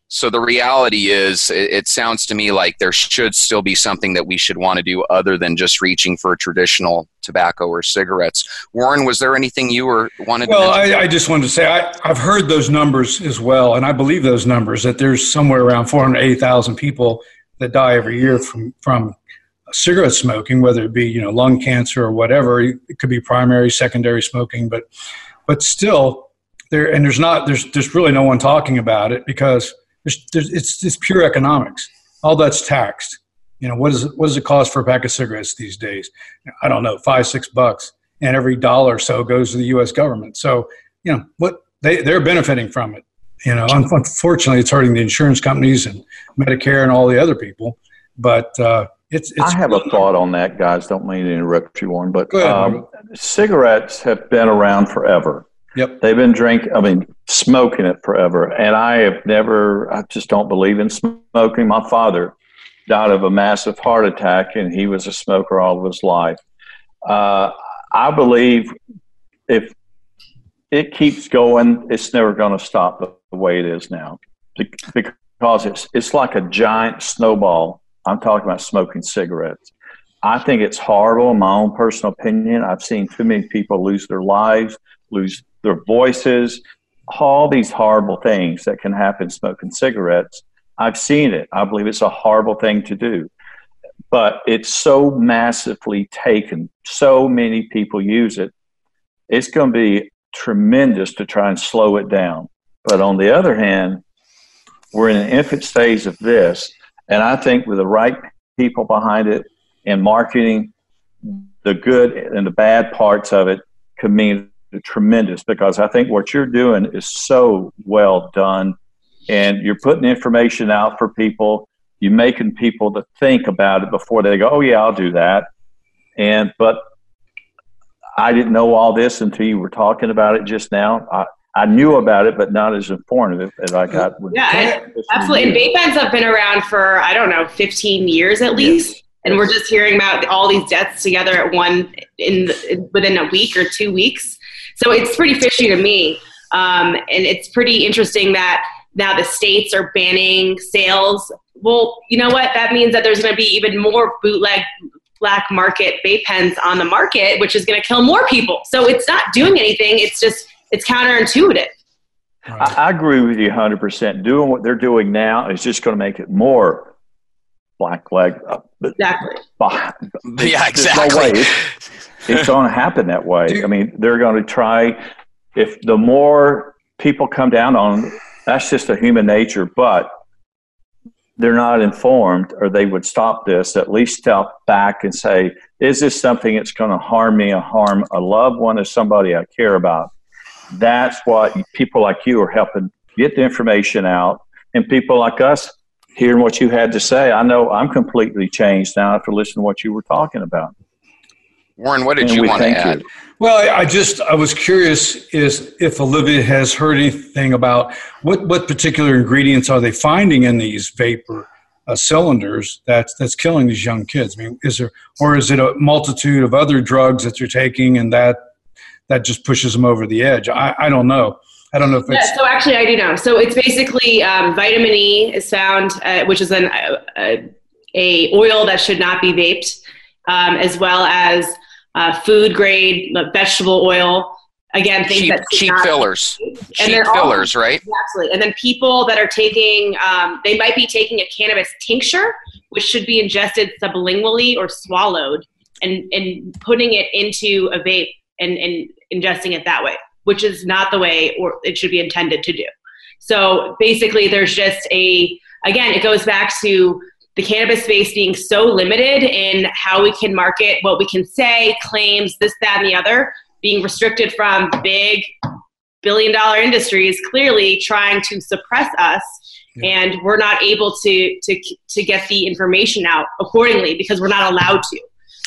So the reality is, it, it sounds to me like there should still be something that we should want to do other than just reaching for traditional tobacco or cigarettes. Warren, was there anything you were wanted? Well, to I, I, just wanted to say I, have heard those numbers as well, and I believe those numbers that there's somewhere around 480,000 people that die every year from from cigarette smoking, whether it be you know lung cancer or whatever. It could be primary, secondary smoking, but but still there and there's not there's there's really no one talking about it because there's, there's, it's it's pure economics. All that's taxed. You know what is it, what does it cost for a pack of cigarettes these days? I don't know, five six bucks, and every dollar or so goes to the U.S. government. So you know what they they're benefiting from it. You know, unfortunately, it's hurting the insurance companies and Medicare and all the other people. But uh, it's, it's, I have a thought on that, guys. Don't mean to interrupt you, Warren, but um, cigarettes have been around forever. Yep. They've been drinking, I mean, smoking it forever. And I have never, I just don't believe in smoking. My father died of a massive heart attack, and he was a smoker all of his life. Uh, I believe if it keeps going, it's never going to stop the way it is now because it's, it's like a giant snowball I'm talking about smoking cigarettes. I think it's horrible, in my own personal opinion. I've seen too many people lose their lives, lose their voices, all these horrible things that can happen smoking cigarettes. I've seen it. I believe it's a horrible thing to do. But it's so massively taken, so many people use it. It's going to be tremendous to try and slow it down. But on the other hand, we're in an infant stage of this and I think with the right people behind it and marketing, the good and the bad parts of it could mean tremendous because I think what you're doing is so well done and you're putting information out for people. You're making people to think about it before they go, oh, yeah, I'll do that. And, but I didn't know all this until you were talking about it just now. I, I knew about it, but not as informative as I got. With yeah, absolutely. And vape pens have been around for I don't know, 15 years at least, yes. and we're just hearing about all these deaths together at one in the, within a week or two weeks. So it's pretty fishy to me, um, and it's pretty interesting that now the states are banning sales. Well, you know what? That means that there's going to be even more bootleg black market vape pens on the market, which is going to kill more people. So it's not doing anything. It's just it's counterintuitive. I, I agree with you 100%. Doing what they're doing now is just going to make it more black leg. Uh, exactly. yeah, exactly. No it's, it's going to happen that way. I mean, they're going to try, if the more people come down on, that's just a human nature, but they're not informed or they would stop this, at least step back and say, is this something that's going to harm me or harm a loved one or somebody I care about? that's what people like you are helping get the information out and people like us hearing what you had to say i know i'm completely changed now after listening to what you were talking about warren what did and you want to add you. well i just i was curious is if olivia has heard anything about what what particular ingredients are they finding in these vapor uh, cylinders that's that's killing these young kids i mean is there or is it a multitude of other drugs that you're taking and that that just pushes them over the edge. I, I don't know. I don't know if it's. Yeah, so actually, I do know. So it's basically um, vitamin E is found, uh, which is an uh, a oil that should not be vaped, um, as well as uh, food grade vegetable oil. Again, things cheap, that cheap fillers, cheap fillers, all, right? Exactly. And then people that are taking, um, they might be taking a cannabis tincture, which should be ingested sublingually or swallowed, and and putting it into a vape and, and ingesting it that way, which is not the way or it should be intended to do. So basically, there's just a, again, it goes back to the cannabis space being so limited in how we can market, what we can say, claims, this, that, and the other, being restricted from big billion dollar industries clearly trying to suppress us yeah. and we're not able to to to get the information out accordingly because we're not allowed to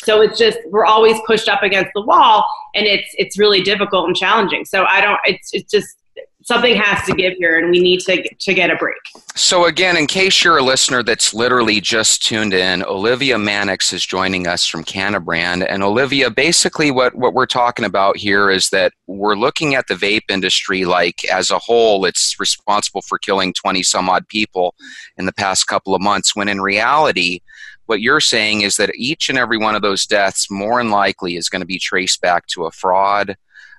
so it's just we're always pushed up against the wall, and it's it's really difficult and challenging. So I don't. It's it's just something has to give here, and we need to to get a break. So again, in case you're a listener that's literally just tuned in, Olivia Mannix is joining us from Cannabrand, and Olivia, basically what what we're talking about here is that we're looking at the vape industry like as a whole, it's responsible for killing 20 some odd people in the past couple of months. When in reality, what you're saying is that each and every one of those deaths, more than likely, is going to be traced back to a fraud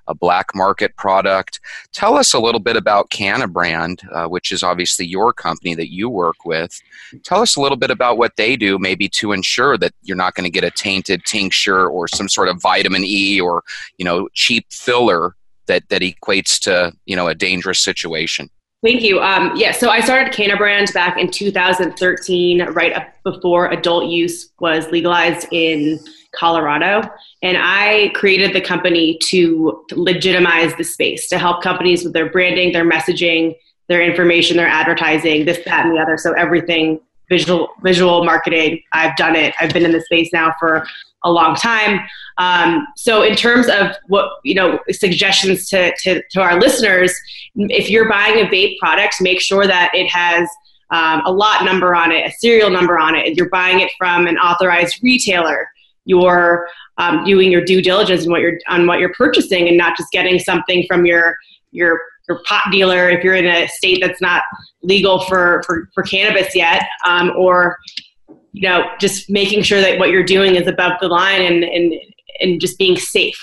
a black market product. Tell us a little bit about Cannabrand, uh, which is obviously your company that you work with. Tell us a little bit about what they do, maybe to ensure that you're not going to get a tainted tincture or some sort of vitamin E or you know cheap filler that that equates to you know a dangerous situation. Thank you. Um, yeah, so I started Cannabrand back in 2013, right up before adult use was legalized in Colorado. And I created the company to legitimize the space, to help companies with their branding, their messaging, their information, their advertising, this, that, and the other. So everything visual visual marketing. I've done it. I've been in the space now for a long time. Um, so in terms of what you know suggestions to, to, to our listeners, if you're buying a vape product, make sure that it has um, a lot number on it, a serial number on it. You're buying it from an authorized retailer you're um, doing your due diligence on what you're on what you're purchasing and not just getting something from your your your pot dealer if you're in a state that's not legal for for, for cannabis yet um, or you know just making sure that what you're doing is above the line and and and just being safe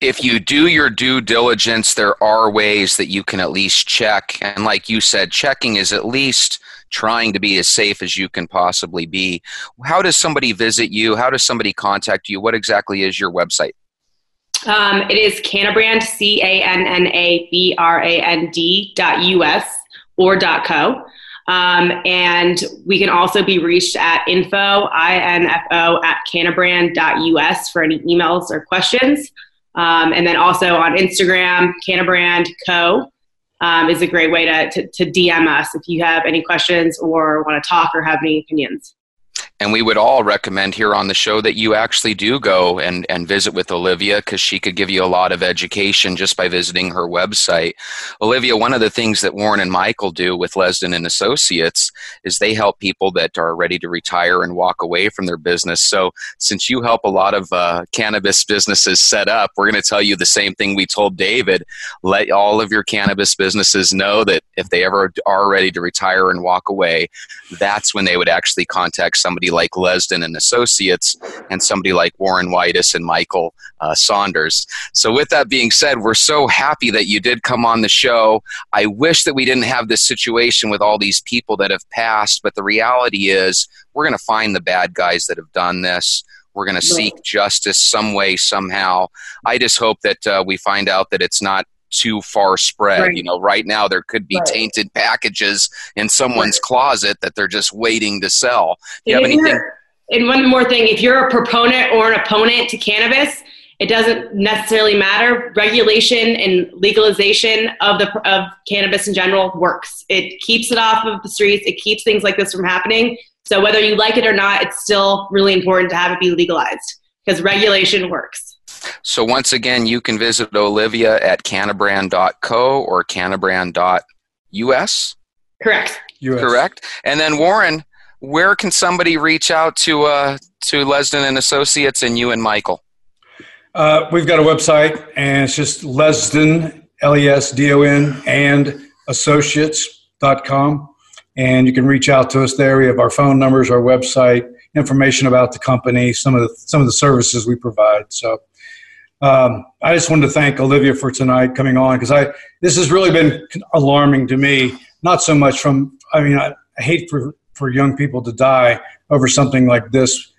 if you do your due diligence, there are ways that you can at least check. And like you said, checking is at least trying to be as safe as you can possibly be. How does somebody visit you? How does somebody contact you? What exactly is your website? Um, it is Cannabrand, C A N N A B R A N D dot US or dot co. Um, and we can also be reached at info, I-N-F-O, at cannabrand.us for any emails or questions. Um, and then also on Instagram, Cannabrand Co um, is a great way to, to, to DM us if you have any questions or want to talk or have any opinions. And we would all recommend here on the show that you actually do go and, and visit with Olivia because she could give you a lot of education just by visiting her website. Olivia, one of the things that Warren and Michael do with Lesdon and Associates is they help people that are ready to retire and walk away from their business. So since you help a lot of uh, cannabis businesses set up, we're going to tell you the same thing we told David. Let all of your cannabis businesses know that if they ever are ready to retire and walk away, that's when they would actually contact somebody somebody like Lesdon and Associates and somebody like Warren Whitus and Michael uh, Saunders. So, with that being said, we're so happy that you did come on the show. I wish that we didn't have this situation with all these people that have passed, but the reality is we're going to find the bad guys that have done this. We're going to seek justice some way, somehow. I just hope that uh, we find out that it's not too far spread. Right. You know, right now there could be right. tainted packages in someone's right. closet that they're just waiting to sell. Do you have anything? And one more thing, if you're a proponent or an opponent to cannabis, it doesn't necessarily matter. Regulation and legalization of the of cannabis in general works. It keeps it off of the streets. It keeps things like this from happening. So whether you like it or not, it's still really important to have it be legalized because regulation works. So once again, you can visit Olivia at cannabrand.co or cannabrand.us. Correct. US. Correct. And then Warren, where can somebody reach out to uh, to Lesdon and Associates and you and Michael? Uh, we've got a website, and it's just Lesdon, L E S D O N, and associates.com. And you can reach out to us there. We have our phone numbers, our website, information about the company, some of the some of the services we provide. So um, I just wanted to thank Olivia for tonight coming on because I this has really been alarming to me. Not so much from I mean I, I hate for for young people to die over something like this,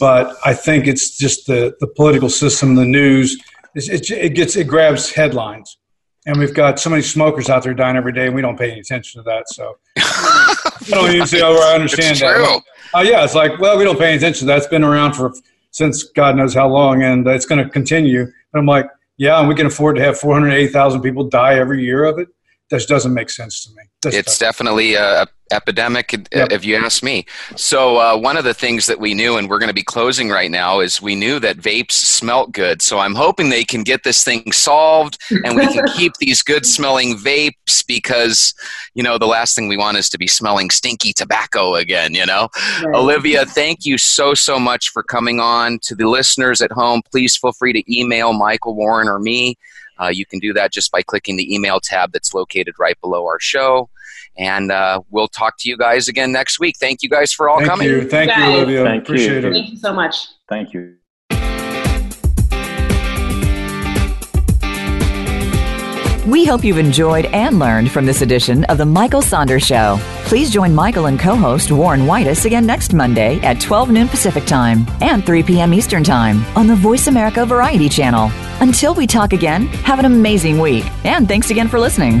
but I think it's just the the political system, the news. It, it gets it grabs headlines, and we've got so many smokers out there dying every day, and we don't pay any attention to that. So I don't even see how I understand that. Uh, yeah, it's like well, we don't pay any attention. to that. It's been around for since God knows how long, and it's going to continue. And I'm like, yeah, and we can afford to have 480,000 people die every year of it. That doesn't make sense to me. That's it's definitely a epidemic, Yep. if you ask me. So uh, one of the things that we knew, and we're going to be closing right now, is we knew that vapes smelt good. So I'm hoping they can get this thing solved, and we can keep these good smelling vapes because you know the last thing we want is to be smelling stinky tobacco again. You know, Right. Olivia, thank you so so much for coming on. To the listeners at home, please feel free to email Michael Warren or me. Uh, you can do that just by clicking the email tab that's located right below our show. And uh, we'll talk to you guys again next week. Thank you guys for all Thank coming. you. Thank you, Guys. Olivia. Thank you. It. Thank you so much. Thank you. We hope you've enjoyed and learned from this edition of The Michael Saunders Show. Please join Michael and co host Warren Whitus again next Monday at 12 noon Pacific Time and 3 p.m. Eastern Time on the Voice America Variety Channel. Until we talk again, have an amazing week, and thanks again for listening.